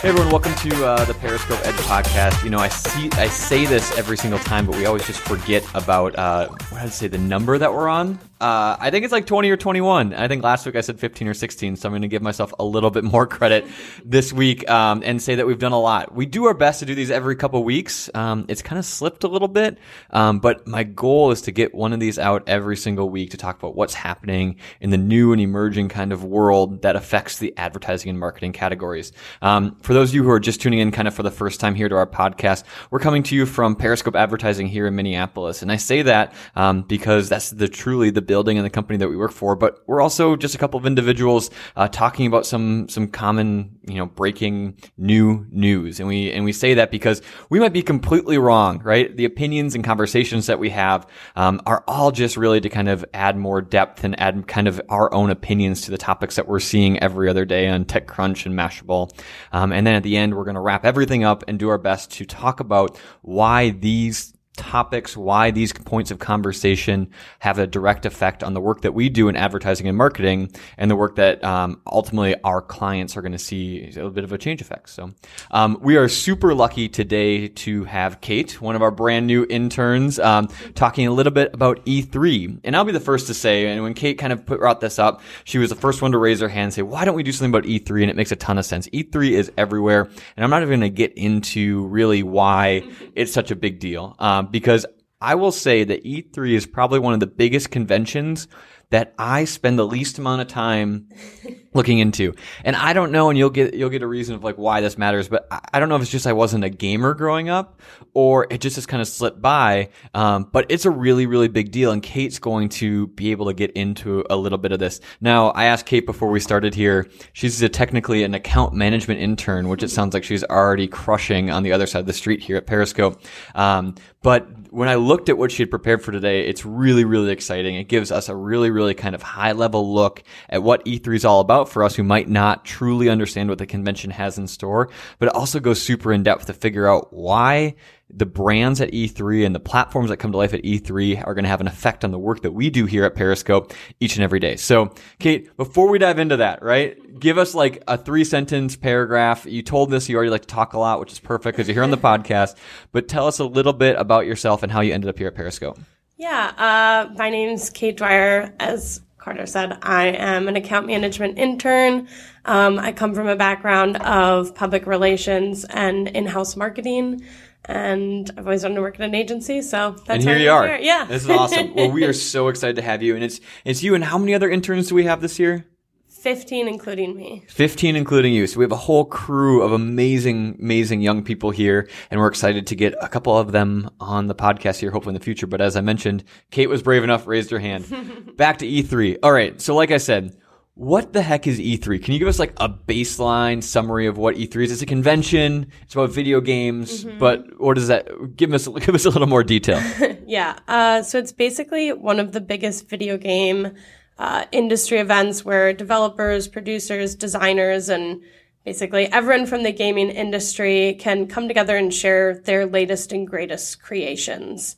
Hey everyone, welcome to uh, the Periscope Edge podcast. You know, I see, I say this every single time, but we always just forget about uh, what did I say? The number that we're on. Uh, I think it's like 20 or 21. I think last week I said 15 or 16, so I'm going to give myself a little bit more credit this week um, and say that we've done a lot. We do our best to do these every couple weeks. Um, it's kind of slipped a little bit, um, but my goal is to get one of these out every single week to talk about what's happening in the new and emerging kind of world that affects the advertising and marketing categories. Um, for those of you who are just tuning in kind of for the first time here to our podcast, we're coming to you from Periscope Advertising here in Minneapolis. And I say that um, because that's the truly the building and the company that we work for, but we're also just a couple of individuals uh, talking about some some common, you know, breaking new news. And we and we say that because we might be completely wrong, right? The opinions and conversations that we have um, are all just really to kind of add more depth and add kind of our own opinions to the topics that we're seeing every other day on TechCrunch and Mashable. Um, and then at the end, we're going to wrap everything up and do our best to talk about why these topics, why these points of conversation have a direct effect on the work that we do in advertising and marketing and the work that um, ultimately our clients are going to see a little bit of a change effect. So um, we are super lucky today to have Kate, one of our brand new interns, um, talking a little bit about E3. And I'll be the first to say, and when Kate kind of put, brought this up, she was the first one to raise her hand and say, why don't we do something about E3? And it makes a ton of sense. E3 is everywhere. And I'm not even going to get into really why it's such a big deal. Um, because I will say that E3 is probably one of the biggest conventions that I spend the least amount of time looking into. And I don't know, and you'll get you'll get a reason of like why this matters, but I don't know if it's just I wasn't a gamer growing up, or it just has kind of slipped by. Um, but it's a really really big deal, and Kate's going to be able to get into a little bit of this. Now, I asked Kate before we started here. She's a, technically an account management intern, which it sounds like she's already crushing on the other side of the street here at Periscope. Um, but when I looked at what she had prepared for today, it's really, really exciting. It gives us a really, really kind of high level look at what E3 is all about for us who might not truly understand what the convention has in store, but it also goes super in depth to figure out why the brands at E3 and the platforms that come to life at E3 are going to have an effect on the work that we do here at Periscope each and every day. So, Kate, before we dive into that, right? Give us like a three sentence paragraph. You told this you already like to talk a lot, which is perfect because you're here on the podcast, but tell us a little bit about yourself and how you ended up here at Periscope. Yeah, uh, my name's Kate Dwyer. As Carter said, I am an account management intern. Um, I come from a background of public relations and in-house marketing and I've always wanted to work at an agency. So that's and here you are. Here. Yeah, this is awesome. well, we are so excited to have you, and it's it's you. And how many other interns do we have this year? 15 including me 15 including you so we have a whole crew of amazing amazing young people here and we're excited to get a couple of them on the podcast here hopefully in the future but as i mentioned kate was brave enough raised her hand back to e3 all right so like i said what the heck is E3? Can you give us like a baseline summary of what E3 is? It's a convention. It's about video games, mm-hmm. but what does that give us? Give us a little more detail. yeah. Uh, so it's basically one of the biggest video game uh, industry events where developers, producers, designers, and basically everyone from the gaming industry can come together and share their latest and greatest creations.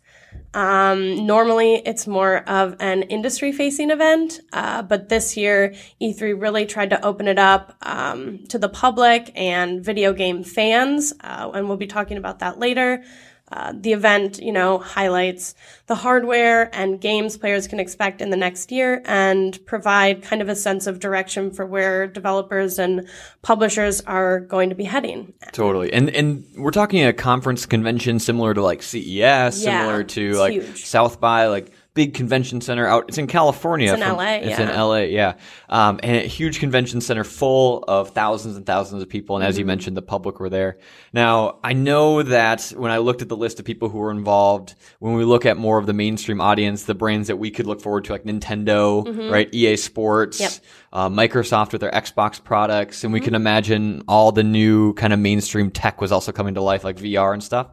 Um, normally, it's more of an industry facing event, uh, but this year, E3 really tried to open it up um, to the public and video game fans, uh, and we'll be talking about that later. Uh, the event, you know, highlights the hardware and games players can expect in the next year and provide kind of a sense of direction for where developers and publishers are going to be heading. Totally. And and we're talking a conference convention similar to like CES, yeah, similar to like huge. South by like big convention center out. It's in California. It's in from, LA. It's yeah. in LA. Yeah. Um, and a huge convention center full of thousands and thousands of people. And as mm-hmm. you mentioned, the public were there. Now, I know that when I looked at the list of people who were involved, when we look at more of the mainstream audience, the brands that we could look forward to, like Nintendo, mm-hmm. right? EA Sports, yep. uh, Microsoft with their Xbox products. And we mm-hmm. can imagine all the new kind of mainstream tech was also coming to life, like VR and stuff.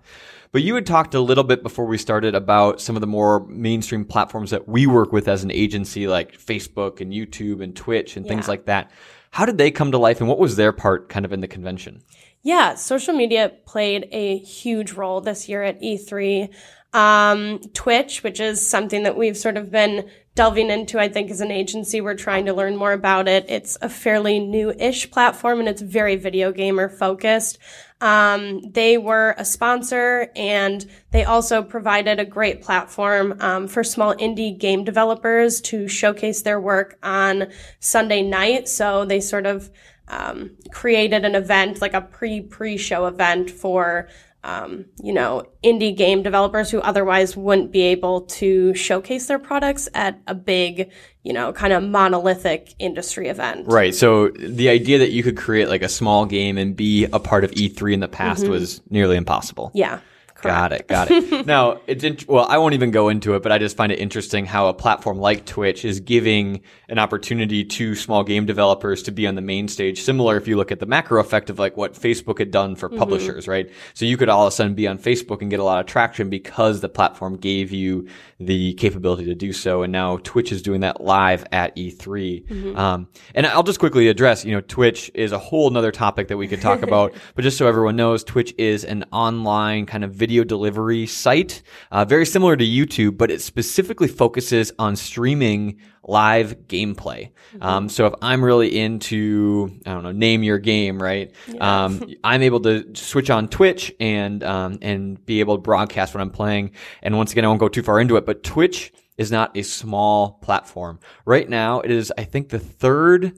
But you had talked a little bit before we started about some of the more mainstream platforms that we work with as an agency, like Facebook and YouTube and Twitch and yeah. things like that. How did they come to life and what was their part kind of in the convention? Yeah, social media played a huge role this year at E3. Um, Twitch, which is something that we've sort of been delving into, I think, as an agency. We're trying to learn more about it. It's a fairly new-ish platform and it's very video gamer focused. Um, they were a sponsor and they also provided a great platform um, for small indie game developers to showcase their work on Sunday night. So they sort of um, created an event, like a pre pre show event for um, you know, indie game developers who otherwise wouldn't be able to showcase their products at a big, you know, kind of monolithic industry event. Right. So the idea that you could create like a small game and be a part of E3 in the past mm-hmm. was nearly impossible. Yeah. Got it. Got it. now, it's in, well, I won't even go into it, but I just find it interesting how a platform like Twitch is giving an opportunity to small game developers to be on the main stage. Similar if you look at the macro effect of like what Facebook had done for mm-hmm. publishers, right? So you could all of a sudden be on Facebook and get a lot of traction because the platform gave you the capability to do so. And now Twitch is doing that live at E3. Mm-hmm. Um, and I'll just quickly address, you know, Twitch is a whole nother topic that we could talk about, but just so everyone knows, Twitch is an online kind of video delivery site, uh, very similar to YouTube, but it specifically focuses on streaming live gameplay. Mm-hmm. Um, so if I'm really into, I don't know, name your game, right? Yeah. Um, I'm able to switch on Twitch and, um, and be able to broadcast what I'm playing. And once again, I won't go too far into it, but Twitch is not a small platform. Right now, it is, I think, the third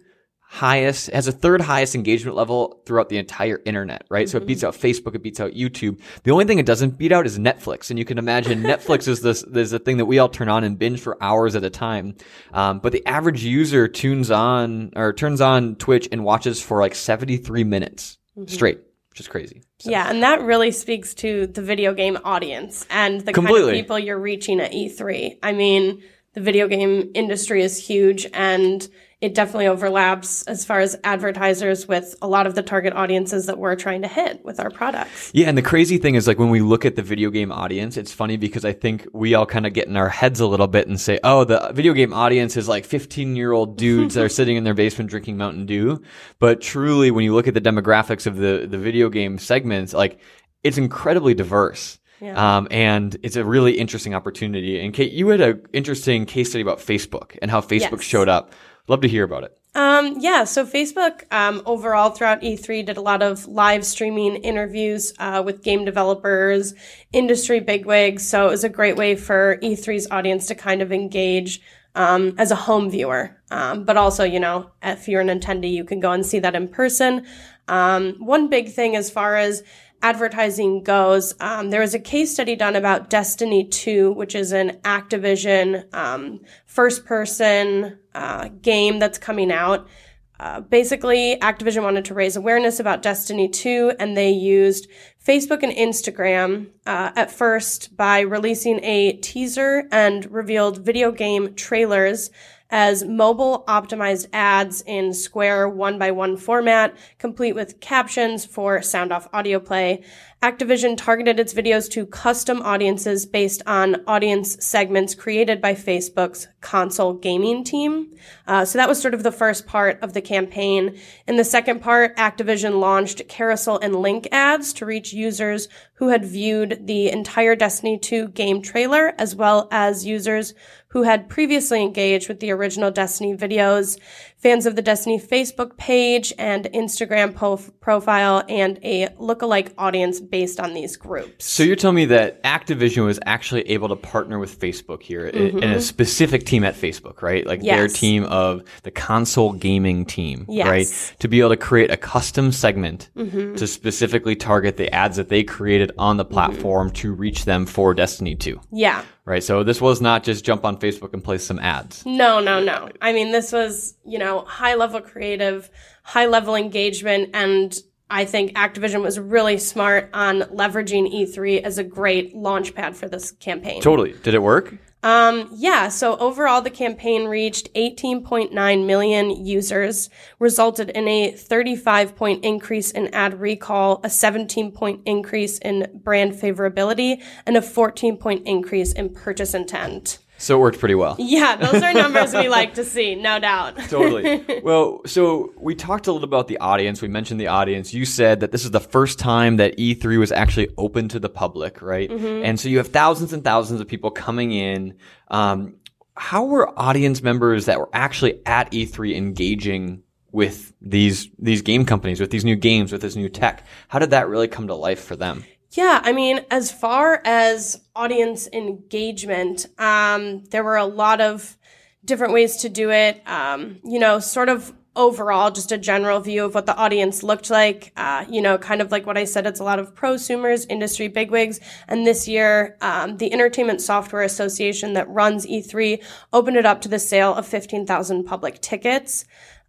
highest, has a third highest engagement level throughout the entire internet, right? Mm-hmm. So it beats mm-hmm. out Facebook, it beats out YouTube. The only thing it doesn't beat out is Netflix. And you can imagine Netflix is this, is a thing that we all turn on and binge for hours at a time. Um, but the average user tunes on or turns on Twitch and watches for like 73 minutes mm-hmm. straight. Which is crazy. So. Yeah, and that really speaks to the video game audience and the Completely. kind of people you're reaching at E3. I mean, the video game industry is huge and it definitely overlaps as far as advertisers with a lot of the target audiences that we're trying to hit with our products. Yeah, and the crazy thing is like when we look at the video game audience, it's funny because I think we all kind of get in our heads a little bit and say, "Oh, the video game audience is like 15-year-old dudes that are sitting in their basement drinking Mountain Dew." But truly when you look at the demographics of the the video game segments, like it's incredibly diverse. Yeah. Um, and it's a really interesting opportunity. And Kate, you had an interesting case study about Facebook and how Facebook yes. showed up. Love to hear about it. Um, yeah, so Facebook um, overall throughout E3 did a lot of live streaming interviews uh, with game developers, industry bigwigs. So it was a great way for E3's audience to kind of engage um, as a home viewer. Um, but also, you know, if you're an attendee, you can go and see that in person. Um, one big thing as far as advertising goes, um, there was a case study done about Destiny 2, which is an Activision um, first person uh, game that's coming out. Uh, basically, Activision wanted to raise awareness about Destiny 2, and they used Facebook and Instagram uh, at first by releasing a teaser and revealed video game trailers as mobile optimized ads in square one by one format, complete with captions for sound off audio play. Activision targeted its videos to custom audiences based on audience segments created by Facebook's console gaming team. Uh, so that was sort of the first part of the campaign. In the second part, Activision launched carousel and link ads to reach users who had viewed the entire Destiny 2 game trailer, as well as users who had previously engaged with the original Destiny videos, fans of the Destiny Facebook page and Instagram po- profile, and a lookalike audience based on these groups. So you're telling me that Activision was actually able to partner with Facebook here mm-hmm. in a specific team at Facebook, right? Like yes. their team of the console gaming team, yes. right? To be able to create a custom segment mm-hmm. to specifically target the ads that they created on the platform mm-hmm. to reach them for Destiny 2. Yeah right? So this was not just jump on Facebook and place some ads. No, no, no. I mean, this was, you know, high level creative, high level engagement, and I think Activision was really smart on leveraging E3 as a great launch pad for this campaign. Totally. Did it work? Um, yeah, so overall, the campaign reached 18.9 million users, resulted in a 35 point increase in ad recall, a 17 point increase in brand favorability, and a 14 point increase in purchase intent. So it worked pretty well. Yeah, those are numbers we like to see, no doubt. totally. Well, so we talked a little about the audience. We mentioned the audience. You said that this is the first time that E3 was actually open to the public, right? Mm-hmm. And so you have thousands and thousands of people coming in. Um, how were audience members that were actually at E3 engaging with these these game companies, with these new games, with this new tech? How did that really come to life for them? Yeah, I mean, as far as audience engagement, um, there were a lot of different ways to do it. Um, you know, sort of overall, just a general view of what the audience looked like. Uh, you know, kind of like what I said, it's a lot of prosumers, industry bigwigs. And this year, um, the Entertainment Software Association that runs E3 opened it up to the sale of 15,000 public tickets.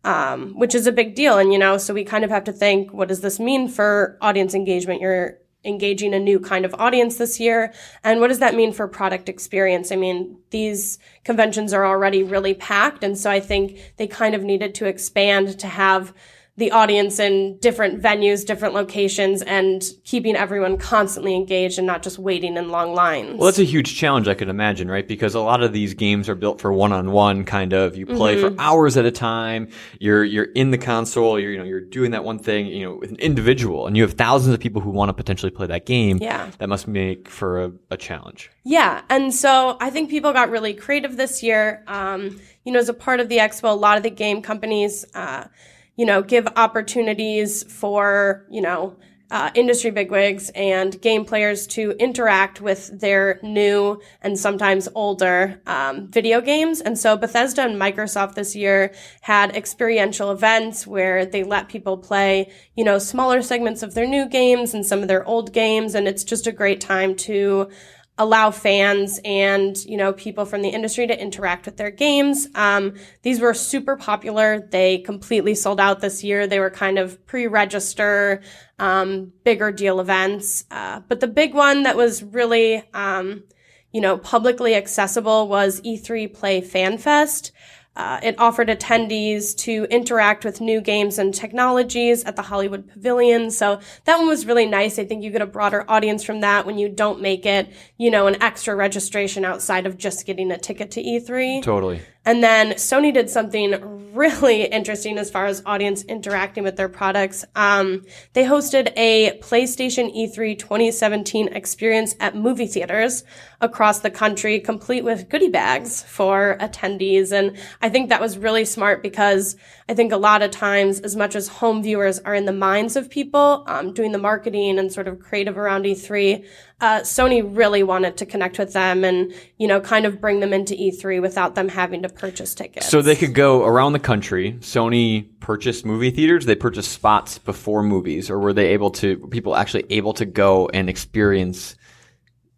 Um, which is a big deal. And, you know, so we kind of have to think, what does this mean for audience engagement? You're engaging a new kind of audience this year. And what does that mean for product experience? I mean, these conventions are already really packed. And so I think they kind of needed to expand to have the audience in different venues, different locations, and keeping everyone constantly engaged and not just waiting in long lines. Well, that's a huge challenge, I could imagine, right? Because a lot of these games are built for one-on-one kind of. You play Mm-hmm. for hours at a time. You're you're in the console. You're you know you're doing that one thing. You know, with an individual, and you have thousands of people who want to potentially play that game. Yeah. that must make for a, a challenge. Yeah, and so I think people got really creative this year. Um, you know, as a part of the expo, a lot of the game companies, uh, you know, give opportunities for you know uh, industry bigwigs and game players to interact with their new and sometimes older um, video games. And so Bethesda and Microsoft this year had experiential events where they let people play, you know, smaller segments of their new games and some of their old games. And it's just a great time to allow fans and you know people from the industry to interact with their games. Um, these were super popular. They completely sold out this year. They were kind of pre-register, um, bigger deal events. Uh, but the big one that was really um, you know publicly accessible was E3 Play Fan Fest. Uh, it offered attendees to interact with new games and technologies at the Hollywood Pavilion. So that one was really nice. I think you get a broader audience from that when you don't make it, you know, an extra registration outside of just getting a ticket to E3. Totally. And then Sony did something really interesting as far as audience interacting with their products. Um, they hosted a PlayStation E3 2017 experience at movie theaters across the country, complete with goodie bags for attendees. And I think that was really smart because I think a lot of times, as much as home viewers are in the minds of people, um, doing the marketing and sort of creative around E3, uh, Sony really wanted to connect with them and, you know, kind of bring them into E3 without them having to purchase tickets. So they could go around the country. Sony purchased movie theaters. They purchased spots before movies, or were they able to? People actually able to go and experience.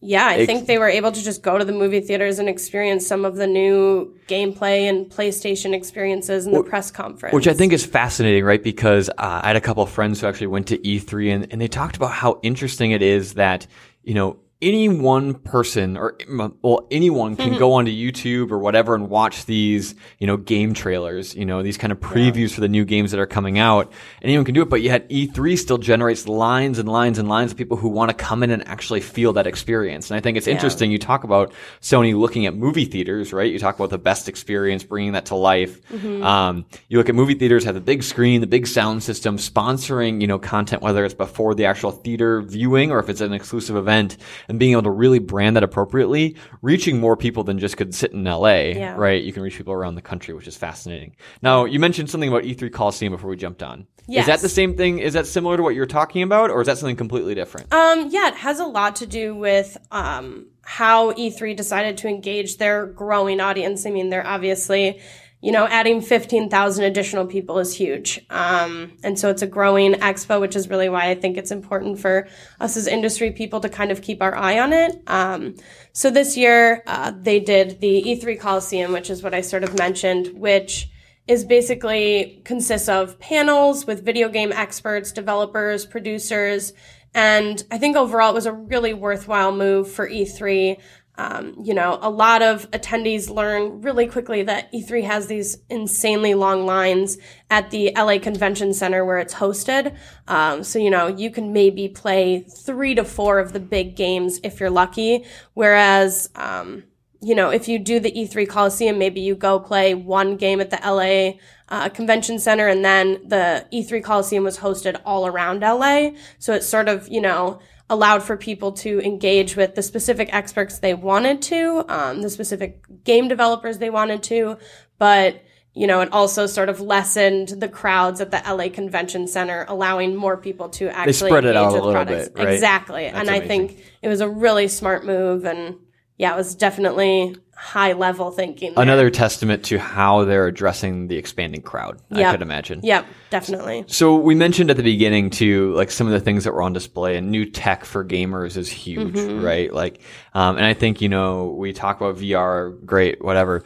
Yeah, I think they were able to just go to the movie theaters and experience some of the new gameplay and PlayStation experiences in the press conference. Which I think is fascinating, right? Because uh, I had a couple of friends who actually went to E3 and, and they talked about how interesting it is that, you know, any one person or well anyone can go onto YouTube or whatever and watch these you know game trailers you know these kind of previews for the new games that are coming out. Anyone can do it but yet E3 still generates lines and lines and lines of people who want to come in and actually feel that experience. And I think it's interesting you talk about Sony looking at movie theaters right? You talk about the best experience bringing that to life. Um, you look at movie theaters have the big screen the big sound system sponsoring you know content whether it's before the actual theater viewing or if it's an exclusive event. And being able to really brand that appropriately, reaching more people than just could sit in LA, Yeah. right? You can reach people around the country, which is fascinating. Now, you mentioned something about E3 Coliseum before we jumped on. Is that the same thing? Is that similar to what you're talking about, or is that something completely different? Um, yeah, it has a lot to do with um, how E3 decided to engage their growing audience. I mean, they're obviously, you know, adding 15,000 additional people is huge. Um, and so it's a growing expo, which is really why I think it's important for us as industry people to kind of keep our eye on it. Um, so this year, uh, they did the E3 Coliseum, which is what I sort of mentioned, which is basically consists of panels with video game experts, developers, producers, and I think overall it was a really worthwhile move for E3. Um, you know, a lot of attendees learn really quickly that E3 has these insanely long lines at the LA Convention Center where it's hosted. Um, so, you know, you can maybe play three to four of the big games if you're lucky. Whereas, um, you know, if you do the E3 Coliseum, maybe you go play one game at the LA uh, Convention Center, and then the E3 Coliseum was hosted all around LA. So it's sort of, you know, allowed for people to engage with the specific experts they wanted to, um, the specific game developers they wanted to, but you know, it also sort of lessened the crowds at the LA Convention Center, allowing more people to actually they spread it out a little products. bit, right? Exactly, That's and I amazing. think it was a really smart move, and yeah, it was definitely high level thinking. there. Another testament to how they're addressing the expanding crowd. I could imagine. Yep, definitely. So we mentioned at the beginning too, like some of the things that were on display and new tech for gamers is huge, Mm-hmm. right? Like, um, and I think, you know, we talk about VR, great, whatever.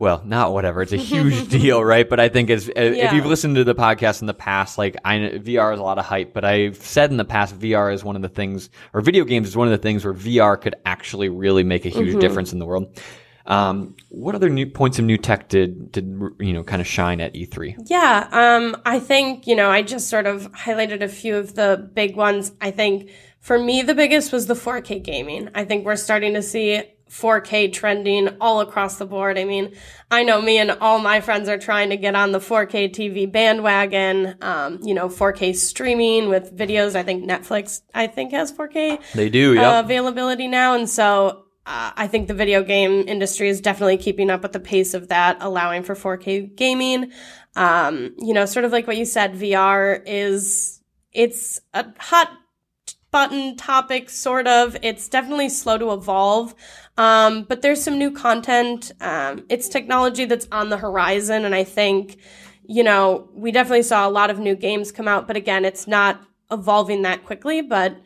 Well, not whatever. It's a huge deal, right? But I think as, if you've listened to the podcast in the past, like I VR is a lot of hype, but I've said in the past VR is one of the things, or video games is one of the things where VR could actually really make a huge Mm-hmm. difference in the world. Um, what other new points of new tech did did you know kind of shine at E E3? Yeah, um, I think, you know, I just sort of highlighted a few of the big ones. I think for me, the biggest was the 4K gaming. I think we're starting to see 4K trending all across the board. I mean, I know me and all my friends are trying to get on the 4K TV bandwagon, um, you know, 4K streaming with videos. I think Netflix, I think, has 4K They do, uh, yeah. availability now. And so uh, I think the video game industry is definitely keeping up with the pace of that, allowing for 4K gaming. Um, you know, sort of like what you said, VR is, it's a hot button topic, sort of. It's definitely slow to evolve. Um, but there's some new content. Um, it's technology that's on the horizon. And I think, you know, we definitely saw a lot of new games come out, but again, it's not evolving that quickly, but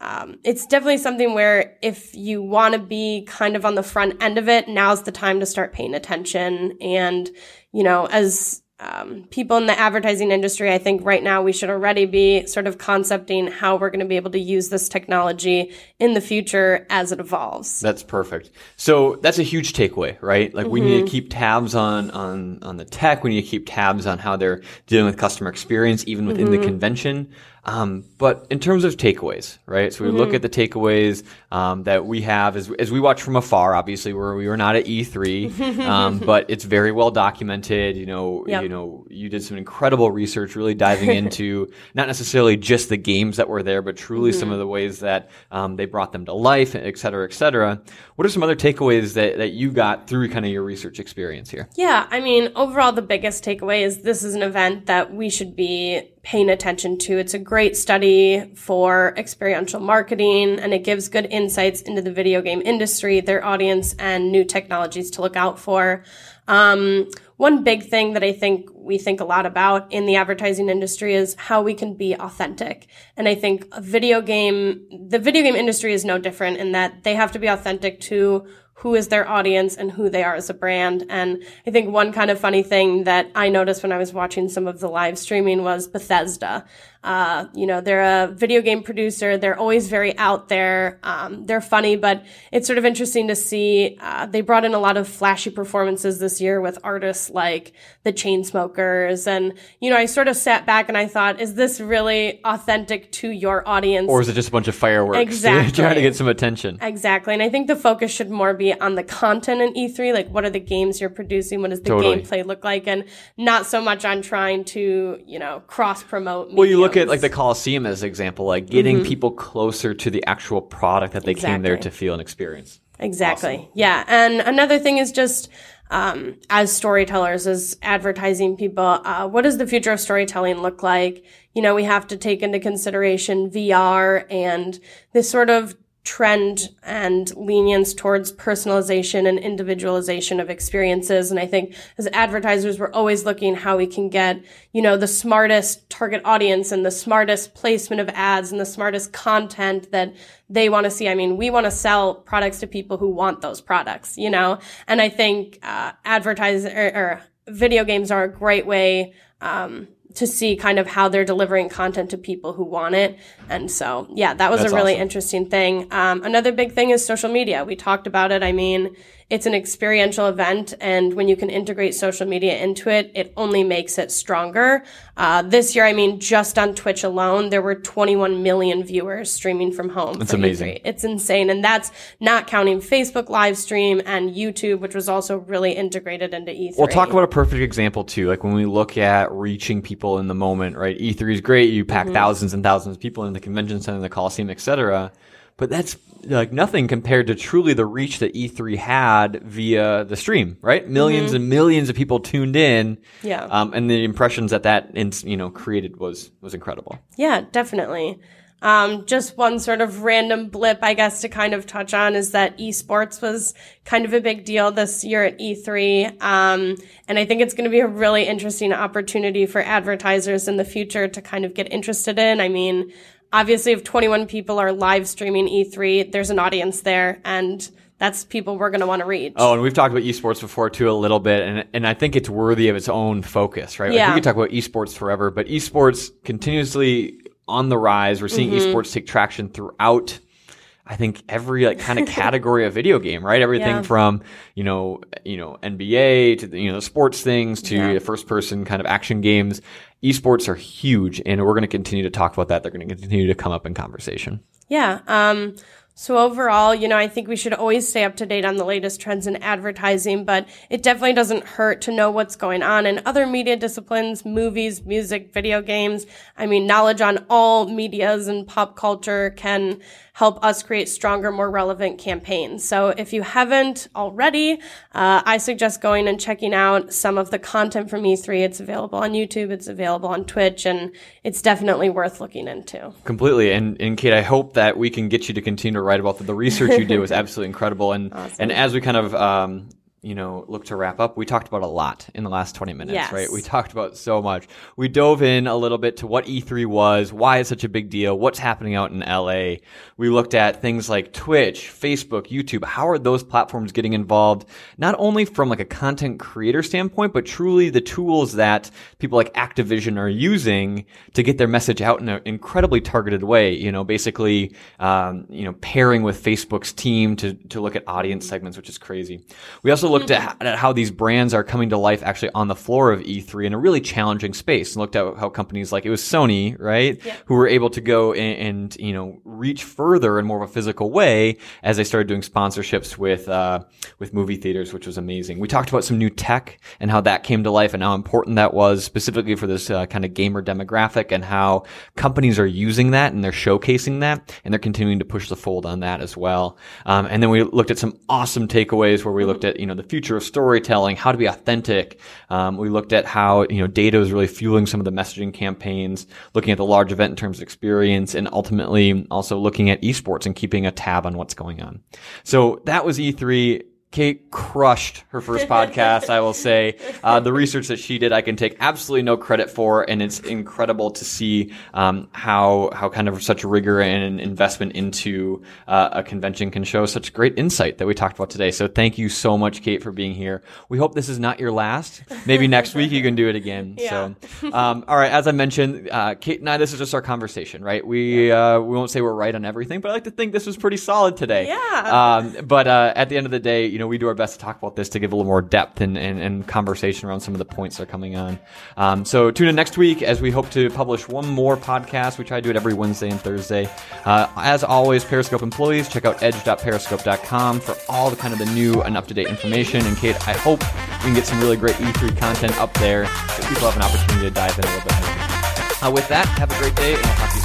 um, it's definitely something where if you want to be kind of on the front end of it, now's the time to start paying attention. And, you know, as um, people in the advertising industry, I think right now we should already be sort of concepting how we're going to be able to use this technology in the future as it evolves. That's perfect. So that's a huge takeaway, right? Like we Mm-hmm. need to keep tabs on on on the tech. We need to keep tabs on how they're dealing with customer experience, even within Mm-hmm. the convention. Um, but in terms of takeaways, right? So we Mm-hmm. look at the takeaways um, that we have as as we watch from afar. Obviously, where we were not at E3, um, but it's very well documented. You know, Yep. you know, you did some incredible research, really diving into not necessarily just the games that were there, but truly some of the ways that um, they brought them to life, et cetera, et cetera. What are some other takeaways that, that you got through kind of your research experience here? Yeah, I mean, overall, the biggest takeaway is this is an event that we should be paying attention to. It's a great study for experiential marketing and it gives good insights into the video game industry, their audience, and new technologies to look out for. Um, one big thing that I think we think a lot about in the advertising industry is how we can be authentic. And I think video game, the video game industry is no different in that they have to be authentic to who is their audience and who they are as a brand. And I think one kind of funny thing that I noticed when I was watching some of the live streaming was Bethesda. Uh, you know, they're a video game producer. They're always very out there. Um, they're funny, but it's sort of interesting to see. Uh, they brought in a lot of flashy performances this year with artists like the Chainsmokers. And, you know, I sort of sat back and I thought, is this really authentic to your audience? Or is it just a bunch of fireworks Exactly. trying to get some attention? Exactly. And I think the focus should more be on the content in E3. Like, what are the games you're producing? What does the Totally. gameplay look like? And not so much on trying to, you know, cross promote. Well, you look at like the Coliseum as an example, like getting people closer to the actual product that they came there Mm-hmm. To feel and experience. Exactly. Yeah. And another thing is just, um, as storytellers, as advertising people, uh, what does the future of storytelling look like? You know, we have to take into consideration VR and this sort of trend and lenience towards personalization and individualization of experiences. And I think as advertisers, we're always looking how we can get, you know, the smartest target audience and the smartest placement of ads and the smartest content that they want to see. I mean, we want to sell products to people who want those products, you know? And I think, uh, advertising or, or video games are a great way, um, to see kind of how they're delivering content to people who want it. And so, yeah, that was That's a really awesome. interesting thing. Um, another big thing is social media. We talked about it. I mean, it's an experiential event. And when you can integrate social media into it, it only makes it stronger. Uh, this year, I mean, just on Twitch alone, there were 21 million viewers streaming from home. It's amazing. E3. It's insane. And that's not counting Facebook live stream and YouTube, which was also really integrated into E3. We'll talk about a perfect example too. Like when we look at reaching people in the moment, right? E3 is great. You pack Mm-hmm. thousands and thousands of people in the convention center, the Coliseum, etc. But that's like nothing compared to truly the reach that E3 had via the stream, right? 1000000s and millions of people tuned in. Mm-hmm. Yeah. Um, and the impressions that that, you know, created was, was incredible. Yeah, definitely. Um, just one sort of random blip, I guess, to kind of touch on is that esports was kind of a big deal this year at E3. Um, and I think it's going to be a really interesting opportunity for advertisers in the future to kind of get interested in. I mean, obviously, if 21 people are live streaming E3, there's an audience there, and that's people we're going to want to reach. Oh, and we've talked about esports before too a little bit, and and I think it's worthy of its own focus, right? Like Yeah. we could talk about esports forever, but esports continuously on the rise. We're seeing Mm-hmm. esports take traction throughout. I think every like kind of category of video game, right? Everything Yeah. from you know you know NBA to the, you know the sports things to Yeah. first person kind of action games. Esports are huge, and we're going to continue to talk about that. They're going to continue to come up in conversation. Yeah. Um, so overall, you know, I think we should always stay up to date on the latest trends in advertising, but it definitely doesn't hurt to know what's going on in other media disciplines, movies, music, video games. I mean, knowledge on all medias and pop culture can help us create stronger, more relevant campaigns. So if you haven't already, uh, I suggest going and checking out some of the content from E3. It's available on YouTube, it's available on Twitch, and it's definitely worth looking into. Completely. And, and Kate, I hope that we can get you to continue to write about the, the research you do is absolutely incredible. And, and as we kind of, um, you know, look to wrap up, we talked about a lot in the last 20 minutes, Yes. right? We talked about so much. We dove in a little bit to what E3 was, why it's such a big deal, what's happening out in LA. We looked at things like Twitch, Facebook, YouTube. How are those platforms getting involved? Not only from like a content creator standpoint, but truly the tools that people like Activision are using to get their message out in an incredibly targeted way. You know, basically, um, you know, pairing with Facebook's team to, to look at audience segments, which is crazy. We also looked at, at how these brands are coming to life actually on the floor of E3 in a really challenging space and looked at how companies like it was Sony, right? Who were able to go and, and, you know, reach further in more of a physical way as they started doing sponsorships with, uh, with movie theaters, which was amazing. We talked about some new tech and how that came to life and how important that was specifically for this uh, kind of gamer demographic and how companies are using that and they're showcasing that and they're continuing to push the fold on that as well. Um, and then we looked at some awesome takeaways where we looked at, you know, the future of storytelling, how to be authentic. Um, we looked at how, you know, data is really fueling some of the messaging campaigns, looking at the large event in terms of experience and ultimately also looking at esports and keeping a tab on what's going on. So that was E3. Kate crushed her first podcast, I will say. Uh, the research that she did, I can take absolutely no credit for, and it's incredible to see um, how how kind of such rigor and investment into uh, a convention can show such great insight that we talked about today. So thank you so much, Kate, for being here. We hope this is not your last. Maybe next week you can do it again. Yeah. So, um, all right, as I mentioned, uh, Kate and I, this is just our conversation, right? We uh, we won't say we're right on everything, but I like to think this was pretty solid today. Yeah. Um, but uh, at the end of the day, you know, we do our best to talk about this to give a little more depth and, and, and conversation around some of the points that are coming on. Um, so tune in next week as we hope to publish one more podcast. We try to do it every Wednesday and Thursday. Uh, as always, Periscope employees, check out edge.periscope.com for all the kind of the new and up to date information. And Kate, I hope we can get some really great E3 content up there so people have an opportunity to dive in a little bit more. Uh, with that, have a great day, and I'll talk to you